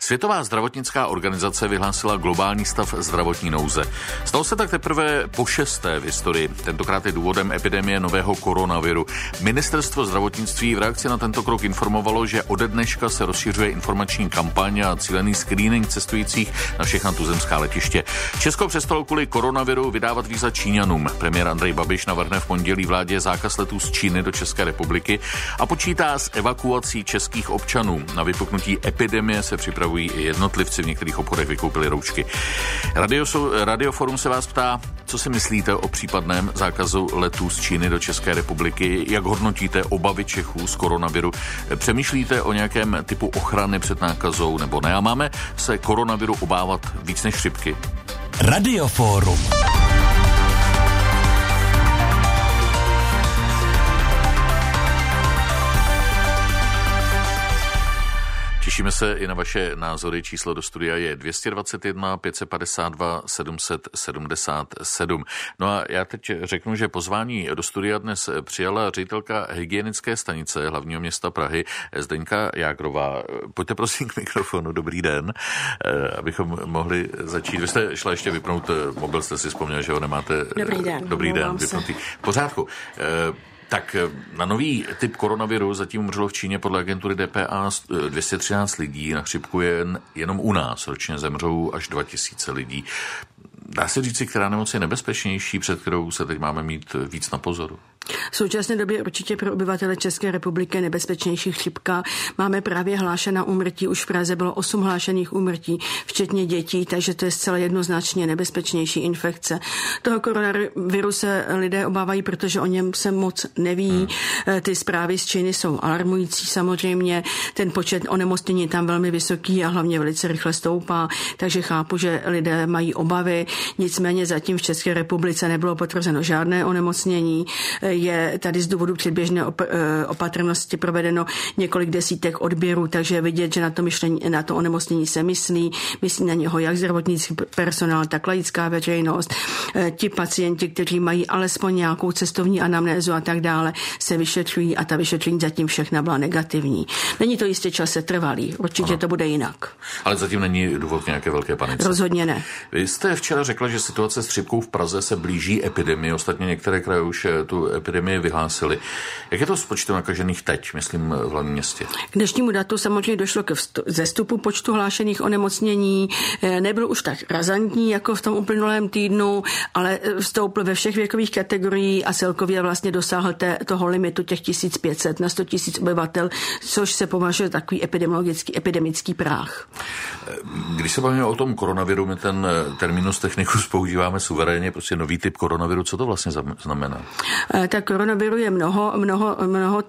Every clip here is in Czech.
Světová zdravotnická organizace vyhlásila globální stav zdravotní nouze. Stalo se tak teprve po šesté v historii. Tentokrát je důvodem epidemie nového koronaviru. Ministerstvo zdravotnictví v reakci na tento krok informovalo, že ode dneška se rozšiřuje informační kampaň a cílený screening cestujících na všechna tuzemská letiště. Česko přestalo kvůli koronaviru vydávat víza Číňanům. Premiér Andrej Babiš navrhne v pondělí vládě zákaz letů z Číny do České republiky a počítá s evakuací českých občanů. Na vypuknutí epidemie se připravují i jednotlivci. V některých obchodech vykoupili roučky. Radio, Radioforum se vás ptá, co si myslíte o případném zákazu letů z Číny do České republiky? Jak hodnotíte obavy Čechů z koronaviru? Přemýšlíte o nějakém typu ochrany před nákazou nebo ne? A máme se koronaviru obávat víc než chřipky? Radioforum. Těšíme se i na vaše názory. Číslo do studia je 221 552 777. No a já teď řeknu, že pozvání do studia dnes přijala ředitelka hygienické stanice hlavního města Prahy Zdeňka Jágrová. Pojďte prosím k mikrofonu, dobrý den, eh, abychom mohli začít. Vy jste šla ještě vypnout eh, mobil, jste si vzpomněl, že ho nemáte. Dobrý den. Dobrý den, vypnutý. Pořádku. Eh, tak eh, na nový typ koronaviru zatím umřelo v Číně podle agentury DPA 213 lidí, na chřipku je jen, jenom u nás ročně zemřou až 2000 lidí. Dá se říci, která nemoc je nebezpečnější, před kterou se teď máme mít víc na pozoru? V současné době určitě pro obyvatele České republiky nebezpečnější chřipka. Máme právě hlášená úmrtí, už v Praze bylo 8 hlášených úmrtí, včetně dětí, takže to je zcela jednoznačně nebezpečnější infekce. Toho koronaviru se lidé obávají, protože o něm se moc neví. Hmm. Eh, ty zprávy z Číny jsou alarmující samozřejmě. Ten počet onemocnění je tam velmi vysoký a hlavně velice rychle stoupá, takže chápu, že lidé mají obavy. Nicméně zatím v České republice nebylo potvrzeno žádné onemocnění je tady z důvodu předběžné eh, opatrnosti provedeno několik desítek odběrů, takže je vidět, že na to, myšlení, na to onemocnění se myslí, myslí na něho jak zdravotnický personál, tak laická veřejnost. Eh, ti pacienti, kteří mají alespoň nějakou cestovní anamnézu a tak dále, se vyšetřují a ta vyšetření zatím všechna byla negativní. Není to jistě čase trvalý, určitě ano. to bude jinak. Ale zatím není důvod nějaké velké panice. Rozhodně ne. Vy jste včera řekla, že situace s chřipkou v Praze se blíží epidemii, ostatně některé kraje už eh, tu epidemii vyhlásili. Jak je to s počtem nakažených teď, myslím, v hlavním městě? K dnešnímu datu samozřejmě došlo ke zestupu počtu hlášených onemocnění. Eh, nebyl už tak razantní jako v tom uplynulém týdnu, ale eh, vstoupil ve všech věkových kategorií a celkově vlastně dosáhl té, toho limitu těch 1500 na 100 000 obyvatel, což se považuje takový epidemiologický, epidemický práh. Eh, když se bavíme o tom koronaviru, my ten terminus technicus používáme suverénně, prostě nový typ koronaviru, co to vlastně znamená? tak koronaviru je mnoho, mnoho, mnoho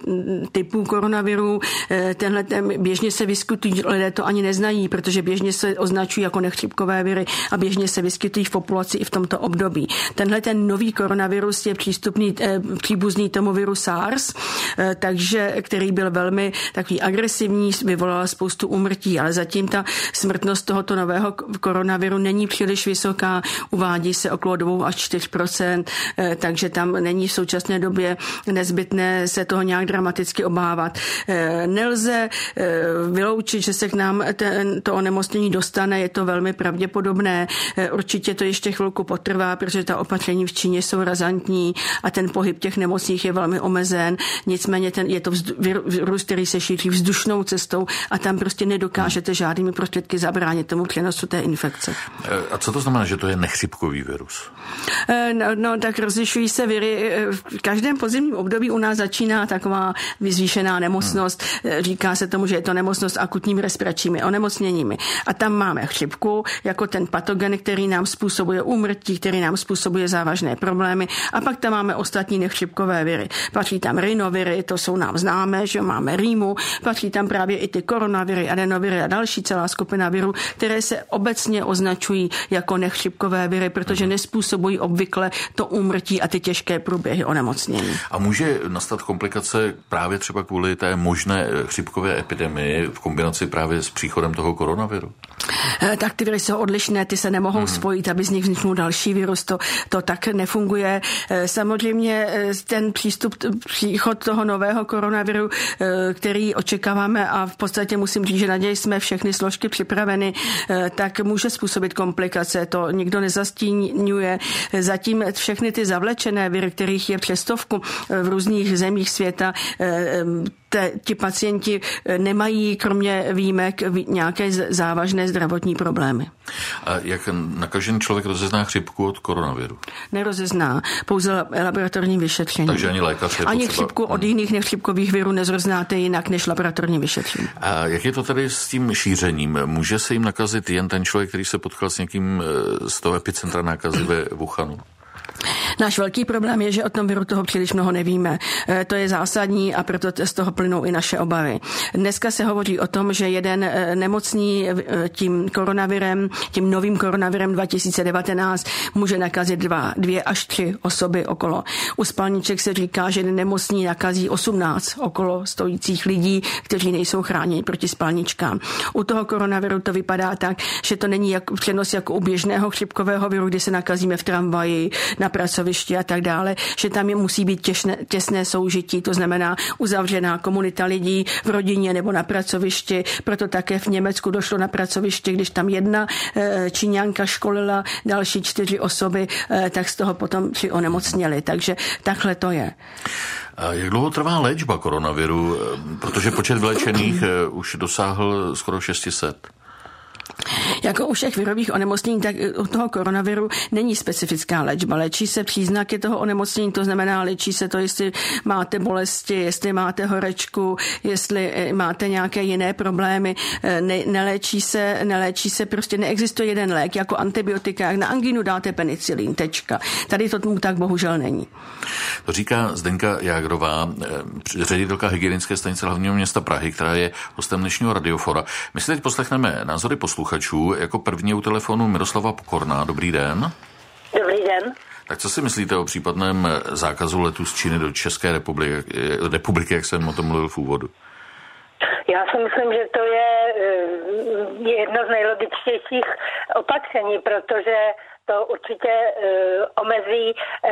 typů koronavirů. Eh, tenhle ten běžně se vyskytují, lidé to ani neznají, protože běžně se označují jako nechřipkové viry a běžně se vyskytují v populaci i v tomto období. Tenhle ten nový koronavirus je přístupný, eh, příbuzný tomu viru SARS, eh, takže, který byl velmi takový agresivní, vyvolal spoustu úmrtí, ale zatím ta smrtnost tohoto nového koronaviru není příliš vysoká, uvádí se okolo 2 až 4% takže tam není v současné době nezbytné se toho nějak dramaticky obávat. Eh, nelze eh, vyloučit, že se k nám ten, to onemocnění dostane, je to velmi pravděpodobné. Eh, určitě to ještě chvilku potrvá, protože ta opatření v Číně jsou razantní a ten pohyb těch nemocných je velmi omezen. Nicméně ten, je to virus, který se šíří vzdušnou cestou a tam prostě nedokážete žádnými prostředky zabránit tomu přenosu té infekce. A co to znamená, že to je nechřipkový virus? No, no tak rozlišují se viry v každém pozimním období u nás začíná taková vyzvýšená nemocnost. Hmm. Říká se tomu, že je to nemocnost akutními respiračními onemocněními. A tam máme chřipku jako ten patogen, který nám způsobuje úmrtí, který nám způsobuje závažné problémy. A pak tam máme ostatní nechřipkové viry. Patří tam rinoviry, to jsou nám známé, že máme rýmu. Patří tam právě i ty koronaviry, adenoviry a další celá skupina virů, které se obecně označují jako nechřipkové viry, protože hmm. nespůsobují obvykle to úmrtí a ty těžké průběhy onemocnění onemocnění. A může nastat komplikace právě třeba kvůli té možné chřipkové epidemii v kombinaci právě s příchodem toho koronaviru? eh, tak ty viry jsou odlišné, ty se nemohou hmm. spojit, aby z nich vzniknul další virus. To, to tak nefunguje. Eh, samozřejmě ten přístup, příchod toho nového koronaviru, který očekáváme a v podstatě musím říct, že naději jsme všechny složky připraveny, tak může způsobit komplikace. To nikdo nezastínuje. Zatím všechny ty zavlečené viry, kterých je přestovku v různých zemích světa, te, ti pacienti eh, nemají kromě výjimek nějaké závažné zdravotní problémy. A jak nakažený člověk rozezná chřipku od koronaviru? Nerozezná, pouze laboratorní vyšetření. Takže ani lékař je Ani potřeba... chřipku od jiných nechřipkových virů nezroznáte jinak než laboratorní vyšetření. A jak je to tady s tím šířením? Může se jim nakazit jen ten člověk, který se potkal s někým eh, z toho epicentra nákazy ve Wuhanu? Náš velký problém je, že o tom viru toho příliš mnoho nevíme. E, to je zásadní a proto z toho plynou i naše obavy. Dneska se hovoří o tom, že jeden e, nemocný e, tím koronavirem, tím novým koronavirem 2019 může nakazit dva, dvě až tři osoby okolo. U spalniček se říká, že nemocný nakazí 18 okolo stojících lidí, kteří nejsou chráněni proti spalničkám. U toho koronaviru to vypadá tak, že to není jak přenos jako u běžného chřipkového viru, kdy se nakazíme v tramvaji, na pracovišti a tak dále, že tam je musí být těsné, těsné soužití, to znamená uzavřená komunita lidí v rodině nebo na pracovišti. Proto také v Německu došlo na pracoviště, když tam jedna e, Číňanka školila další čtyři osoby, e, tak z toho potom tři onemocněli. Takže takhle to je. A jak dlouho trvá léčba koronaviru? E, protože počet vylečených už dosáhl skoro 600. Jako u všech virových onemocnění, tak u toho koronaviru není specifická léčba. Léčí se příznaky toho onemocnění, to znamená, léčí se to, jestli máte bolesti, jestli máte horečku, jestli eh, máte nějaké jiné problémy. Eh, ne, neléčí se, neléčí se, prostě neexistuje jeden lék, jako antibiotika, jak na anginu dáte penicilin, tečka. Tady to tomu tak bohužel není. To říká Zdenka Jágrová, eh, ředitelka hygienické stanice hlavního města Prahy, která je hostem dnešního radiofora. My si teď poslechneme názory posluchačů. Jako první u telefonu Miroslava Pokorná. Dobrý den. Dobrý den. Tak co si myslíte o případném zákazu letu z Číny do České republiky, eh, republiky jak jsem o tom mluvil v úvodu? Já si myslím, že to je eh, jedno z nejlogičtějších opatření, protože to určitě uh, omezí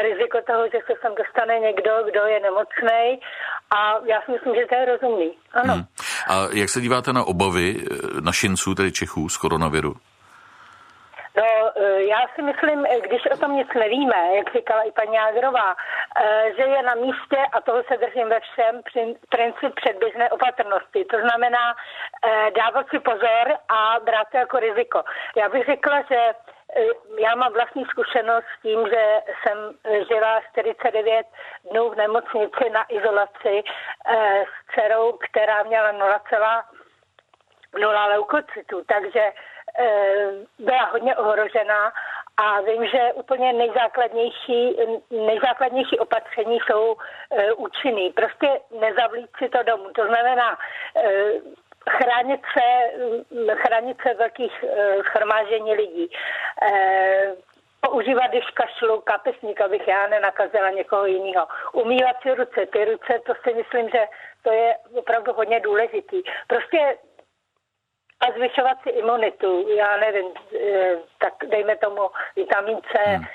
riziko toho, že se sem dostane někdo, kdo je nemocný a já si myslím, že to je rozumný. Ano. Hmm. A jak se díváte na obavy našinců, tedy Čechů, z koronaviru? No, e, já si myslím, když o tom nic nevíme, jak říkala i paní Ágrová, e, že je na místě, a toho se držím ve všem, princip předběžné opatrnosti. To znamená dávat si pozor a brát to jako riziko. Já bych řekla, že já mám vlastní zkušenost s tím, že jsem žila 49 dnů v nemocnici na izolaci s dcerou, která měla 0,0 leukocitu, takže Eh, byla hodně ohrožena a vím, že úplně nejzákladnější, nejzákladnější opatření jsou účinný. Prostě nezavlít si to domů. To znamená chránit se, chránit se velkých e, schromážení lidí. E, používat, když kašlu kapesník, abych já nenakazila někoho jiného. Umývat si ruce. Ty ruce, to si myslím, že to je opravdu hodně důležitý. Prostě a zvyšovat si imunitu. Já nevím, eh, tak dejme tomu vitamin C. Hmm.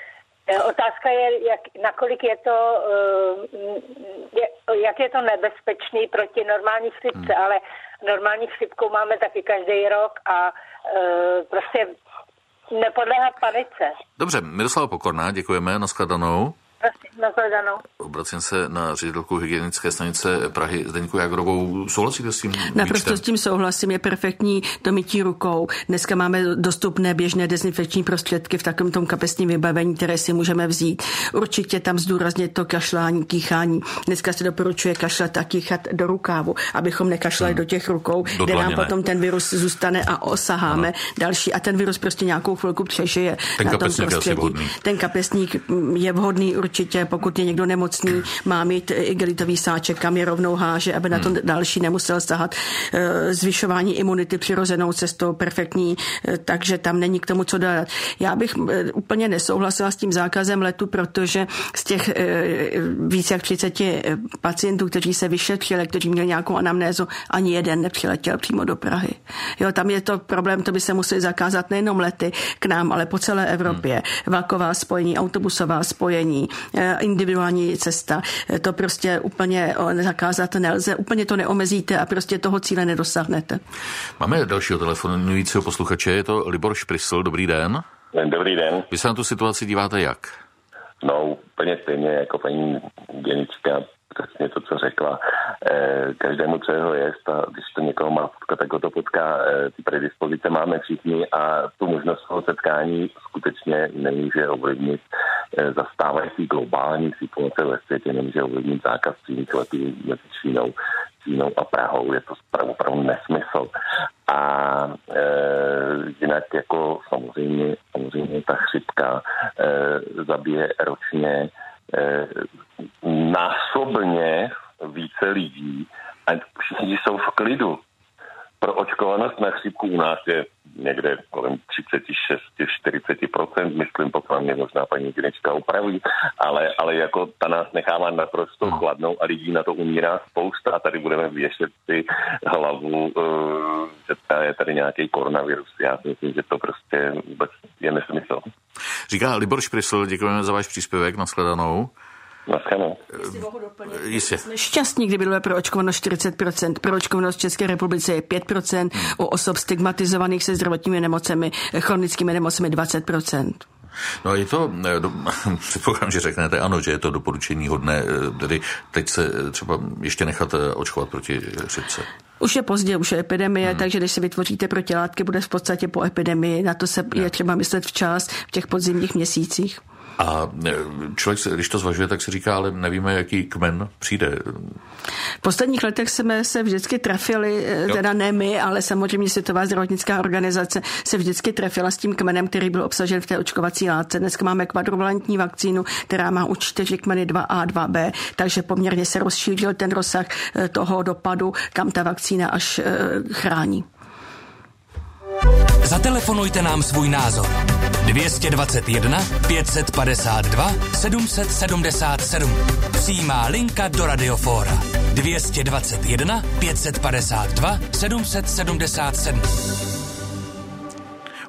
Eh, otázka je, jak, nakolik je to, eh, jak je to nebezpečný proti normální chřipce, hmm. ale normální chřipku máme taky každý rok a prostě nepodléhat panice. Dobře, Miroslava Pokorná, děkujeme, nashledanou. Obracím se na ředitelku hygienické stanice Prahy Zdeňku Jagorovou. Souhlasíte s tím? Naprosto výčtem? s tím souhlasím. Je perfektní to mytí rukou. Dneska máme dostupné běžné dezinfekční prostředky v takovém tom kapesním vybavení, které si můžeme vzít. Určitě tam zdůraznit to kašlání, kýchání. Dneska se doporučuje kašlat a kýchat do rukávu, abychom nekašlali hmm. do těch rukou, do kde nám ne. potom ten virus zůstane a osaháme ano. další. A ten virus prostě nějakou chvilku přežije ten na tom prostředí. Ten kapesník je vhodný určitě, pokud je někdo nemocný, má mít igelitový sáček, kam je rovnou háže, aby na to hmm. další nemusel sahat. Eh, zvyšování imunity přirozenou cestou perfektní, eh, takže tam není k tomu co dát. Já bych eh, úplně nesouhlasila s tím zákazem letu, protože z těch více jak 30 pacientů, kteří se vyšetřili, kteří měli nějakou anamnézu, ani jeden nepřiletěl přímo do Prahy. Jo, tam je to problém, to by se museli zakázat nejenom lety k nám, ale po celé Evropě. Hmm. Vlaková spojení, autobusová spojení, individuální cesta. To prostě úplně zakázat nelze, úplně to neomezíte a prostě toho cíle nedosáhnete. Máme dalšího telefonujícího posluchače, je to Libor Šprysl, dobrý den. Dobrý den. Vy se na tu situaci díváte jak? No, úplně stejně jako paní Genička, přesně to, co řekla. E, každému, co jeho je, a když to někoho má potkat, tak ho to potká. E, ty predispozice máme všichni a tu možnost toho setkání skutečně nemůže ovlivnit e, zastávající globální situace ve světě, nemůže ovlivnit zákaz přímých letů mezi Čínou Čínou a Prahou. Je to opravdu nesmysl. A e, jinak jako samozřejmě, samozřejmě ta chřipka e, zabije ročně násobně více lidí a všichni jsou v klidu. Pro očkovanost na chřipku u nás je někde kolem 36-40%, myslím, pokud mě možná paní Ginečka upraví, ale, ale jako ta nás nechává naprosto hmm. chladnou a lidí na to umírá spousta a tady budeme věšet si hlavu, uh, že je tady nějaký koronavirus. Já si myslím, že to prostě vůbec je nesmysl. Říká Libor Šprysl, děkujeme za váš příspěvek, nashledanou. Naschledanou. Jistě. Jsme šťastní, kdyby bylo pro očkovanost 40%. Pro očkovanost v České republice je 5%, u osob stigmatizovaných se zdravotními nemocemi, chronickými nemocemi 20%. No je to, eh, předpokládám, že řeknete ano, že je to doporučení hodné, eh, tedy teď se eh, třeba ještě nechat očkovat proti chřipce. Už je pozdě, už je epidemie, hmm. takže když si vytvoříte protilátky, bude v podstatě po epidemii. Na to se je třeba myslet včas v těch podzimních měsících. A e, člověk, když to zvažuje, tak si říká, ale nevíme, jaký kmen přijde. V posledních letech jsme se vždycky trafili, e, jo. teda ne my, ale samozřejmě Světová zdravotnická organizace se vždycky trefila s tím kmenem, který byl obsažen v té očkovací látce. Dneska máme kvadruvalentní vakcínu, která má už čtyři kmeny 2A, 2B, takže poměrně se rozšířil ten rozsah e, toho dopadu, kam ta vakcína až chrání. Zatelefonujte nám svůj názor. 221 552 777. Přijímá linka do Radiofóra. 221 552 777.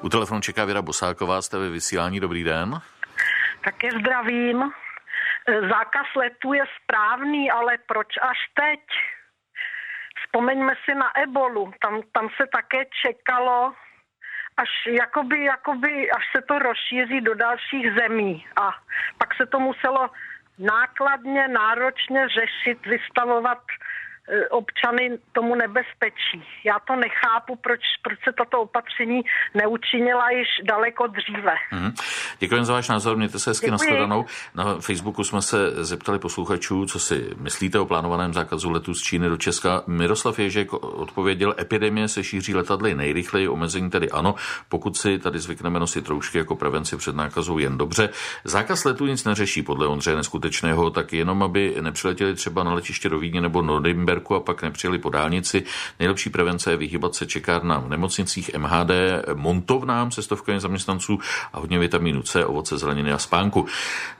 U telefonu čeká Věra Bosáková, jste ve vysílání, dobrý den. Také zdravím. Zákaz letu je správný, ale proč až teď? Vzpomeňme si na ebolu, tam, tam se také čekalo až, jakoby, jakoby, až se to rozšíří do dalších zemí. A pak se to muselo nákladně, náročně řešit, vystavovat občany tomu nebezpečí. Já to nechápu, proč, proč se tato opatření neučinila již daleko dříve. Mm-hmm. Děkuji za váš názor, mějte se hezky nashledanou. Na Facebooku jsme se zeptali posluchačů, co si myslíte o plánovaném zákazu letu z Číny do Česka. Miroslav Ježek odpověděl, epidemie se šíří letadly nejrychleji, omezení tedy ano, pokud si tady zvykneme nosit roušky jako prevenci před nákazou jen dobře. Zákaz letu nic neřeší podle Ondřeje Neskutečného, tak jenom aby nepřiletěli třeba na letiště do Vídně nebo Nordimber Nürnberku a pak nepřijeli po dálnici. Nejlepší prevence je vyhýbat se čekárnám v nemocnicích MHD, montovnám se stovkami zaměstnanců a hodně vitamínu C, ovoce, zeleniny a spánku.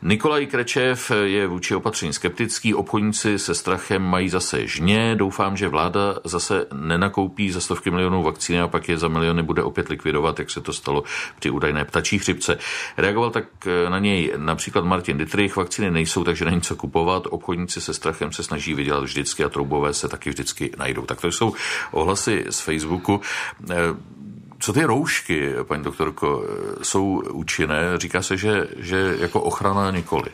Nikolaj Krečev je vůči opatření skeptický, obchodníci se strachem mají zase žně. Doufám, že vláda zase nenakoupí za stovky milionů vakcíny a pak je za miliony bude opět likvidovat, jak se to stalo při údajné ptačí chřipce. Reagoval tak na něj například Martin Dietrich, vakcíny nejsou, takže není co kupovat. Obchodníci se strachem se snaží vydělat vždycky a troubové se taky vždycky najdou. Tak to jsou ohlasy z Facebooku. Eh, co ty roušky, paní doktorko, jsou účinné? Říká se, že, že jako ochrana nikoli.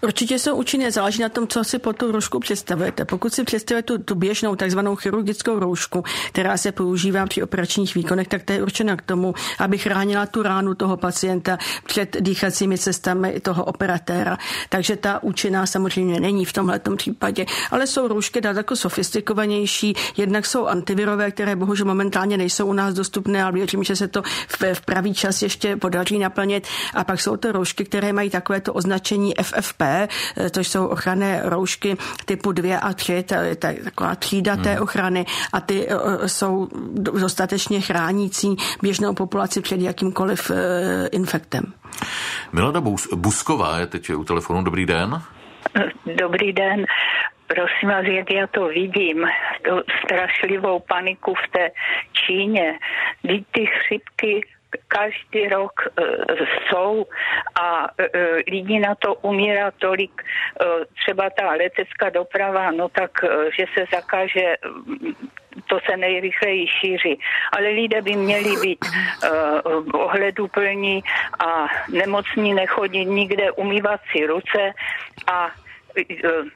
Určitě jsou účinné, záleží na tom, co si pod tu roušku představujete. Pokud si představujete tu, tu běžnou takzvanou chirurgickou roušku, která se používá při operačních výkonech, tak to je určena k tomu, aby chránila tu ránu toho pacienta před dýchacími cestami toho operatéra. Takže ta účinná samozřejmě není v tomhle případě, ale jsou roušky daleko sofistikovanější, jednak jsou antivirové, které bohužel momentálně nejsou u nás dostupné, ale věřím, že se to v, v pravý čas ještě podaří naplnit. A pak jsou to roušky, které mají takovéto označení FFP, to jsou ochranné roušky typu 2 a 3, to je taková třída té hmm. ochrany a ty jsou dostatečně chránící běžnou populaci před jakýmkoliv infektem. Milada Busková je teď u telefonu. Dobrý den. Dobrý den. Prosím vás, jak já to vidím, tu strašlivou paniku v té Číně. Vy ty chřipky každý rok uh, jsou a uh, lidi na to umírá tolik, uh, třeba ta letecká doprava, no tak, uh, že se zakáže to se nejrychleji šíří. Ale lidé by měli být uh, ohleduplní a nemocní nechodit nikde umývat si ruce a uh,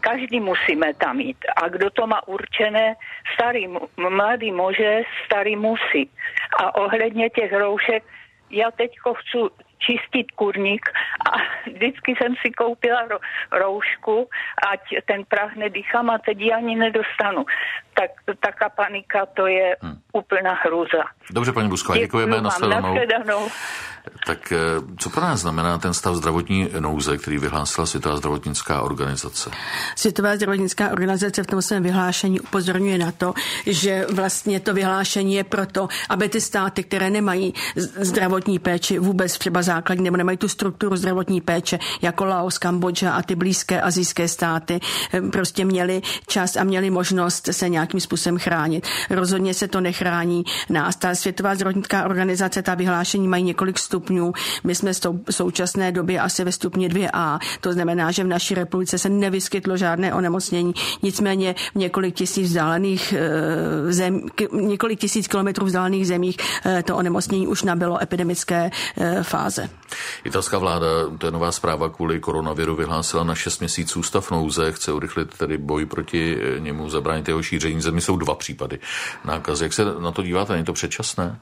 každý musíme tam mít. A kdo to má určené, starý, mladý může, starý musí. A ohledně těch roušek, já teďko chci čistit kurník a vždycky jsem si koupila ro, roušku, ať ten prach nedýchám a teď ji ani nedostanu. Tak taká panika, to je hmm. Úplná hrůza. Dobře, paní Busková, děkujeme. Nashledanou. Tak eh, co pro nás znamená ten stav zdravotní nouze, který vyhlásila Světová zdravotnická organizace? Světová zdravotnická organizace v tom svém vyhlášení upozorňuje na to, že vlastně to vyhlášení je proto, aby ty státy, které nemají zdravotní péči vůbec třeba základní nebo nemají tu strukturu zdravotní péče, jako Laos, Kambodža a ty blízké azijské státy, eh, prostě měli čas a měli možnost se nějakým způsobem chránit. Rozhodně se to nechrání nás. Ta Světová zdravotnická organizace, ta vyhlášení mají několik stupňů. My jsme v současné době asi ve stupni 2A. To znamená, že v naší republice se nevyskytlo žádné onemocnění. Nicméně v několik tisíc vzdálených eh, zem, několik tisíc kilometrů vzdálených zemích eh, to onemocnění už nabylo epidemické eh, fáze. Italská vláda, to je nová zpráva kvůli koronaviru, vyhlásila na 6 měsíců stav nouze, chce urychlit tedy boj proti němu, zabránit jeho šíření. Zemi jsou dva případy nákazy. Jak se na to díváte? Není to předčasné?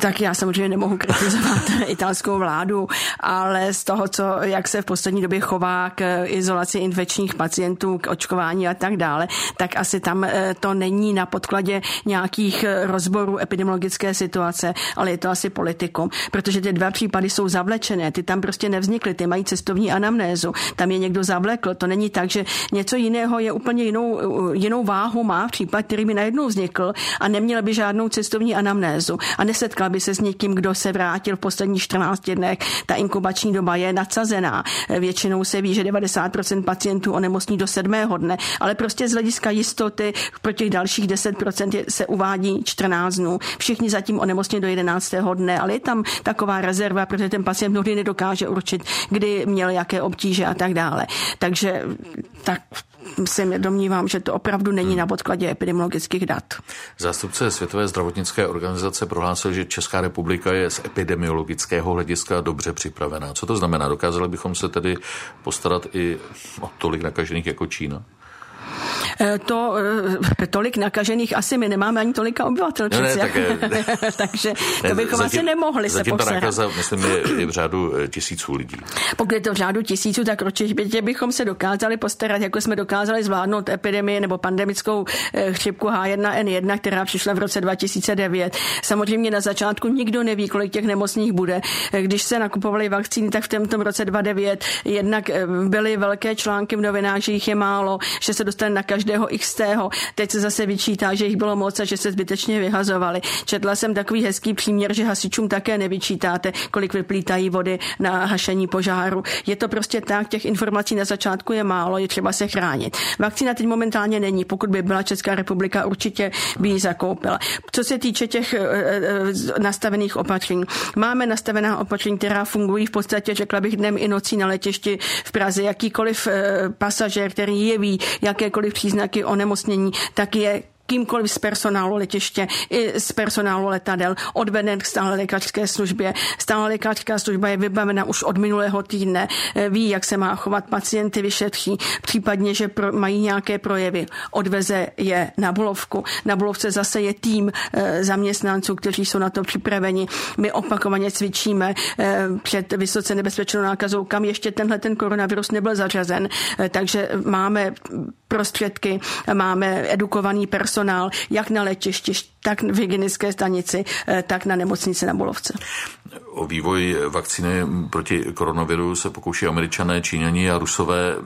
Tak já samozřejmě nemohu kritizovat italskou vládu, ale z toho, co, jak se v poslední době chová k izolaci infekčních pacientů, k očkování a tak dále, tak asi tam eh, to není na podkladě nějakých eh, rozborů epidemiologické situace, ale je to asi politikum, protože ty dva případy jsou zavlečené, ty tam prostě nevznikly, ty mají cestovní anamnézu, tam je někdo zavlekl, to není tak, že něco jiného je úplně jinou, eh, jinou váhu má případ, který by najednou vznikl a neměl by žádnou cestovní anamnézu a nesetkal by se s někým, kdo se vrátil v posledních 14 dnech. Ta inkubační doba je nadsazená. Většinou se ví, že 90% pacientů onemocní do sedmého dne, ale prostě z hlediska jistoty pro těch dalších 10% se uvádí 14 dnů. Všichni zatím onemocní do 11. dne, ale je tam taková rezerva, protože ten pacient mnohdy nedokáže určit, kdy měl jaké obtíže a tak dále. Takže tak si domnívám, že to opravdu není na podkladě epidemiologických dat. Zástupce Světové zdravotnické organizace prohlásil, že Česká republika je z epidemiologického hlediska dobře připravená. Co to znamená? Dokázali bychom se tedy postarat i o tolik nakažených jako Čína? Eh, to eh, tolik nakažených asi my nemáme ani tolika obyvatel. Ne, ne, tak, Takže to bychom zatím, asi nemohli zatím se ta nákaza, myslím, je, je v řádu eh, tisíců lidí. Pokud je to v řádu tisíců, tak určitě bychom se dokázali postarat, jako jsme dokázali zvládnout epidemii nebo pandemickou chřipku H1N1, která přišla v roce 2009. Samozřejmě na začátku nikdo neví, kolik těch nemocných bude. Když se nakupovaly vakcíny, tak v tomto roce 2009 jednak byly velké články v novinách, že jich je málo, že se dostane na každého XT. Teď se zase vyčítá, že jich bylo moc a že se zbytečně vyhazovali. Četla jsem takový hezký příměr, že hasičům také nevyčítáte, kolik vyplítají vody na hašení požáru. Je to prostě tak, těch informací na začátku je málo, je třeba se chránit. Vakcína teď momentálně není, pokud by byla Česká republika, určitě by ji zakoupila. Co se týče těch e, e, nastavených opatření, máme nastavená opatření, která fungují v podstatě, řekla bych, dnem i nocí na letišti v Praze. Jakýkoliv e, pasažér, který jeví jakékoliv příznaky onemocnění, tak je kýmkoliv z personálu letiště i z personálu letadel odveden k stále lékařské službě. Stále lékařská služba je vybavena už od minulého týdne, eh, ví, jak se má chovat pacienty, vyšetří, případně, že pro, mají nějaké projevy, odveze je na Bulovku. Na Bulovce zase je tým e, zaměstnanců, kteří jsou na to připraveni. My opakovaně cvičíme e, před vysoce nebezpečnou nákazou, kam ještě tenhle ten koronavirus nebyl zařazen. Takže máme prostředky, máme edukovaný personál, jak na letišti, tak v hygienické stanici, eh, tak na nemocnici na Bolovce. O vývoj vakcíny proti koronaviru se pokouší američané, číňani a rusové.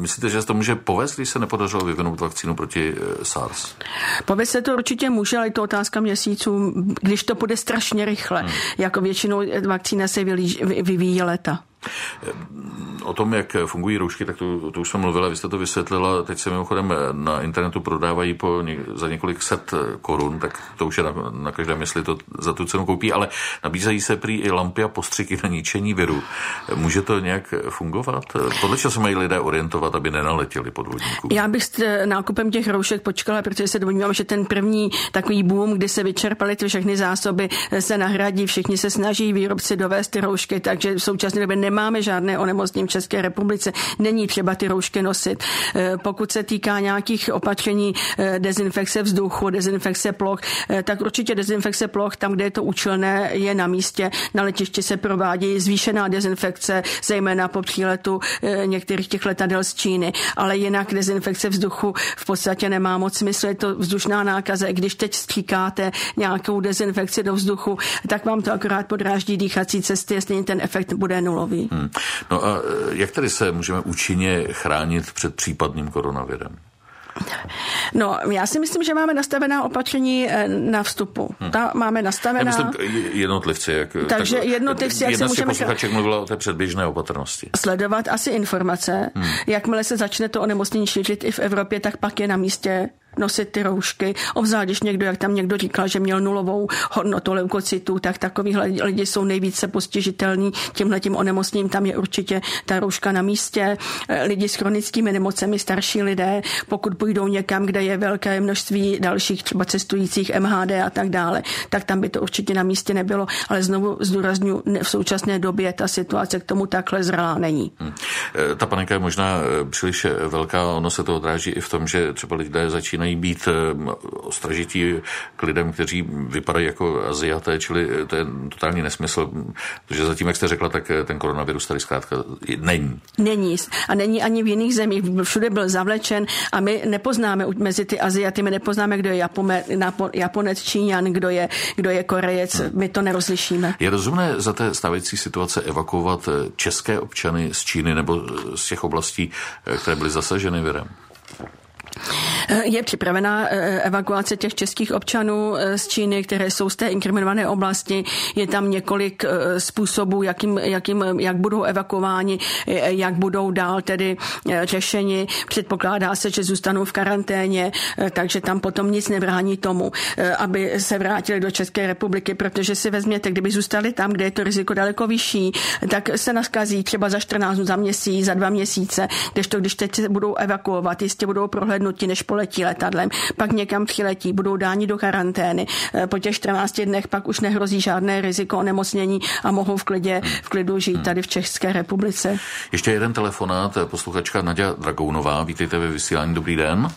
Myslíte, že se to může povést, když se nepodařilo vyvinout vakcínu proti eh, SARS? Povést se to určitě může, ale je to otázka měsíců, když to bude strašně rychle. Hmm. Jako většinou vakcína se vyvíjí leta. O tom, jak fungují roušky, tak to, to už jsem mluvila, vy jste to vysvětlila. Teď se mimochodem na internetu prodávají po za několik set korun, tak to už je na, na každém, jestli to za tu cenu koupí, ale nabízejí se prý i lampy a postřiky na ničení viru. Může to nějak fungovat? Podle čeho se mají lidé orientovat, aby nenaletěli podvodníků? Já bych s nákupem těch roušek počkala, protože se domnívám, že ten první takový boom, kdy se vyčerpaly ty všechny zásoby, se nahradí, všichni se snaží výrobci dovést ty roušky, takže v současné době nemá nemáme žádné onemocnění v České republice, není třeba ty roušky nosit. Eh, pokud se týká nějakých opatření eh, dezinfekce vzduchu, dezinfekce ploch, eh, tak určitě dezinfekce ploch tam, kde je to účelné, je na místě. Na letišti se provádí zvýšená dezinfekce, zejména po příletu některých těch letadel z Číny, ale jinak dezinfekce vzduchu v podstatě nemá moc smysl, je to vzdušná nákaza. Když teď stříkáte nějakou dezinfekci do vzduchu, tak vám to akorát podráždí dýchací cesty, stejně ten efekt bude nulový. Hmm. No a e, jak tedy se můžeme účinně chránit před případným koronavirem? No, já si myslím, že máme nastavená opatření e, na vstupu. Hmm. Ta máme nastavená... Já myslím jednotlivci. Jak, Takže tak, jednotlivci, jak se můžeme... posluchaček mluvila o té předběžné opatrnosti. Sledovat asi informace. Hmm. Jakmile se začne to onemocnění šířit i v Evropě, tak pak je na místě nosit ty roušky. Obzvlášť, když někdo, jak tam někdo říkal, že měl nulovou hodnotu leukocytů, tak takový lidi jsou nejvíce postižitelní tímhle tím onemocněním. Tam je určitě ta rouška na místě. Lidi s chronickými nemocemi, starší lidé, pokud půjdou někam, kde je velké množství dalších třeba cestujících MHD a tak dále, tak tam by to určitě na místě nebylo. Ale znovu zdůraznuju, v současné době ta situace k tomu takhle zralá není. Hmm. Eh, ta panika je možná eh, příliš velká, ono se to odráží i v tom, že třeba lidé začínají začínají být eh, ostražití k lidem, kteří vypadají jako Aziaté, čili eh, to je totální nesmysl, protože zatím, jak jste řekla, tak eh, ten koronavirus tady zkrátka není. Není. A není ani v jiných zemích. Všude byl zavlečen a my nepoznáme mezi ty Aziaty, my nepoznáme, kdo je Japome, Japonec, Číňan, kdo je, kdo je Korejec. Hmm. My to nerozlišíme. Je rozumné za té stávající situace evakuovat české občany z Číny nebo z těch oblastí, které byly zasaženy virem? Eh, je připravená eh, evakuace těch českých občanů eh, z Číny, které jsou z té inkriminované oblasti. Je tam několik způsobů, jakým, jakým, jak budou evakuováni, jak budou dál tedy řešeni. Předpokládá se, že zůstanou v karanténě, takže tam potom nic nebrání tomu, aby se vrátili do České republiky, protože si vezměte, kdyby zůstali tam, kde je to riziko daleko vyšší, tak se naskazí třeba za 14 dnů, za měsíc, za dva měsíce, kdežto když teď budou evakuovat, jistě budou prohlédnuti, než poletí letadlem, pak někam přiletí, budou dáni do karantény. Eh, po těch 14 dnech pak už nehrozí žádné riziko onemocnění a mohou v, klidě, v klidu žít tady v České republice. Ještě jeden telefonát, eh, posluchačka Nadia Dragounová, vítejte ve vysílání, dobrý den.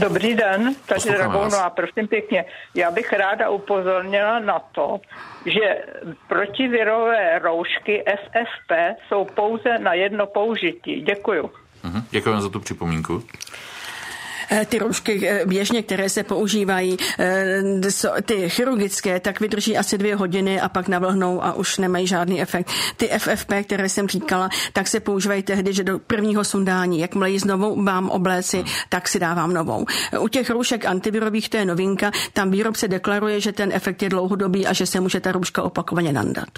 Dobrý den, takže Dragounová, prosím pěkně. Já bych ráda upozornila na to, že protivirové roušky FFP jsou pouze na jedno použití. Děkuju. Mhm, děkuji za tu připomínku. Eh, ty roušky eh, běžně, které se používají, eh, ty chirurgické, tak vydrží asi dvě hodiny a pak navlhnou a už nemají žádný efekt. Ty FFP, které jsem říkala, tak se používají tehdy, že do prvního sundání, jakmile ji znovu mám obléci, tak si dávám novou. U těch roušek antivirových to je novinka, tam výrobce deklaruje, že ten efekt je dlouhodobý a že se může ta rouška opakovaně nandat.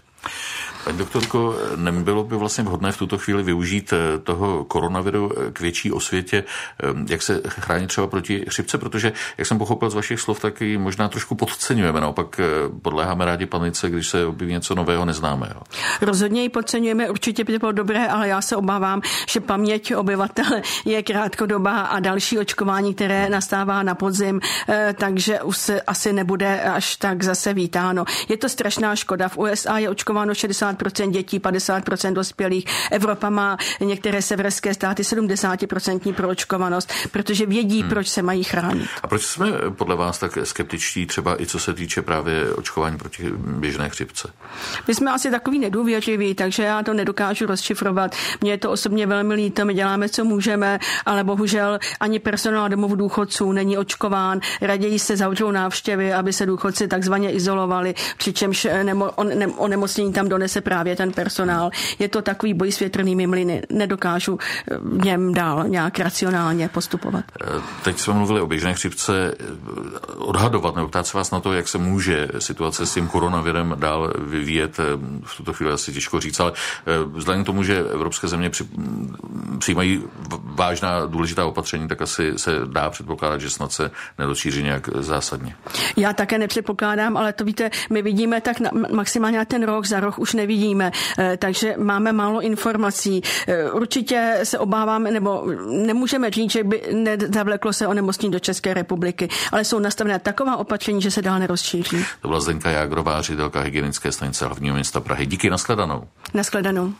Paní doktorko, nebylo by vlastně vhodné v tuto chvíli využít eh, toho koronaviru eh, k větší osvětě, eh, jak se chránit třeba proti chřipce, protože, jak jsem pochopil z vašich slov, tak ji možná trošku podceňujeme, naopak podléháme rádi panice, když se objeví něco nového neznámého. Rozhodně ji podceňujeme, určitě by to bylo dobré, ale já se obávám, že paměť obyvatel je krátkodobá a další očkování, které nastává na podzim, takže už se asi nebude až tak zase vítáno. Je to strašná škoda. V USA je očkování proočkováno 60% dětí, 50% dospělých. Evropa má některé severské státy 70% proočkovanost, protože vědí, hmm. proč se mají chránit. A proč jsme podle vás tak skeptičtí třeba i co se týče právě očkování proti běžné chřipce? My jsme asi takový nedůvěřiví, takže já to nedokážu rozšifrovat. Mně je to osobně velmi líto, my děláme, co můžeme, ale bohužel ani personál domov důchodců není očkován. Raději se zavřou návštěvy, aby se důchodci takzvaně izolovali, přičemž nemo, on, ne, onemocnění tam donese právě ten personál. Je to takový boj s větrnými mlyny. Nedokážu v něm dál nějak racionálně postupovat. Eh, teď jsme mluvili o běžné chřipce. Odhadovat nebo ptát se vás na to, jak se může situace s tím koronavirem dál vyvíjet, eh, v tuto chvíli asi těžko říct, ale eh, vzhledem k tomu, že evropské země při, přijímají vážná důležitá opatření, tak asi se dá předpokládat, že snad se nedosíří nějak zásadně. Já také nepředpokládám, ale to víte, my vidíme tak na, maximálně na ten rok, za rok už nevidíme, eh, takže máme málo informací. Určitě se obáváme, nebo nemůžeme říct, že by nezavleklo se onemocnění do České republiky, ale jsou nastavené taková opatření, že se dál nerozšíří. To byla Zdenka Jágrová, ředitelka hygienické stanice hlavního města Prahy. Díky, nashledanou. Nashledanou.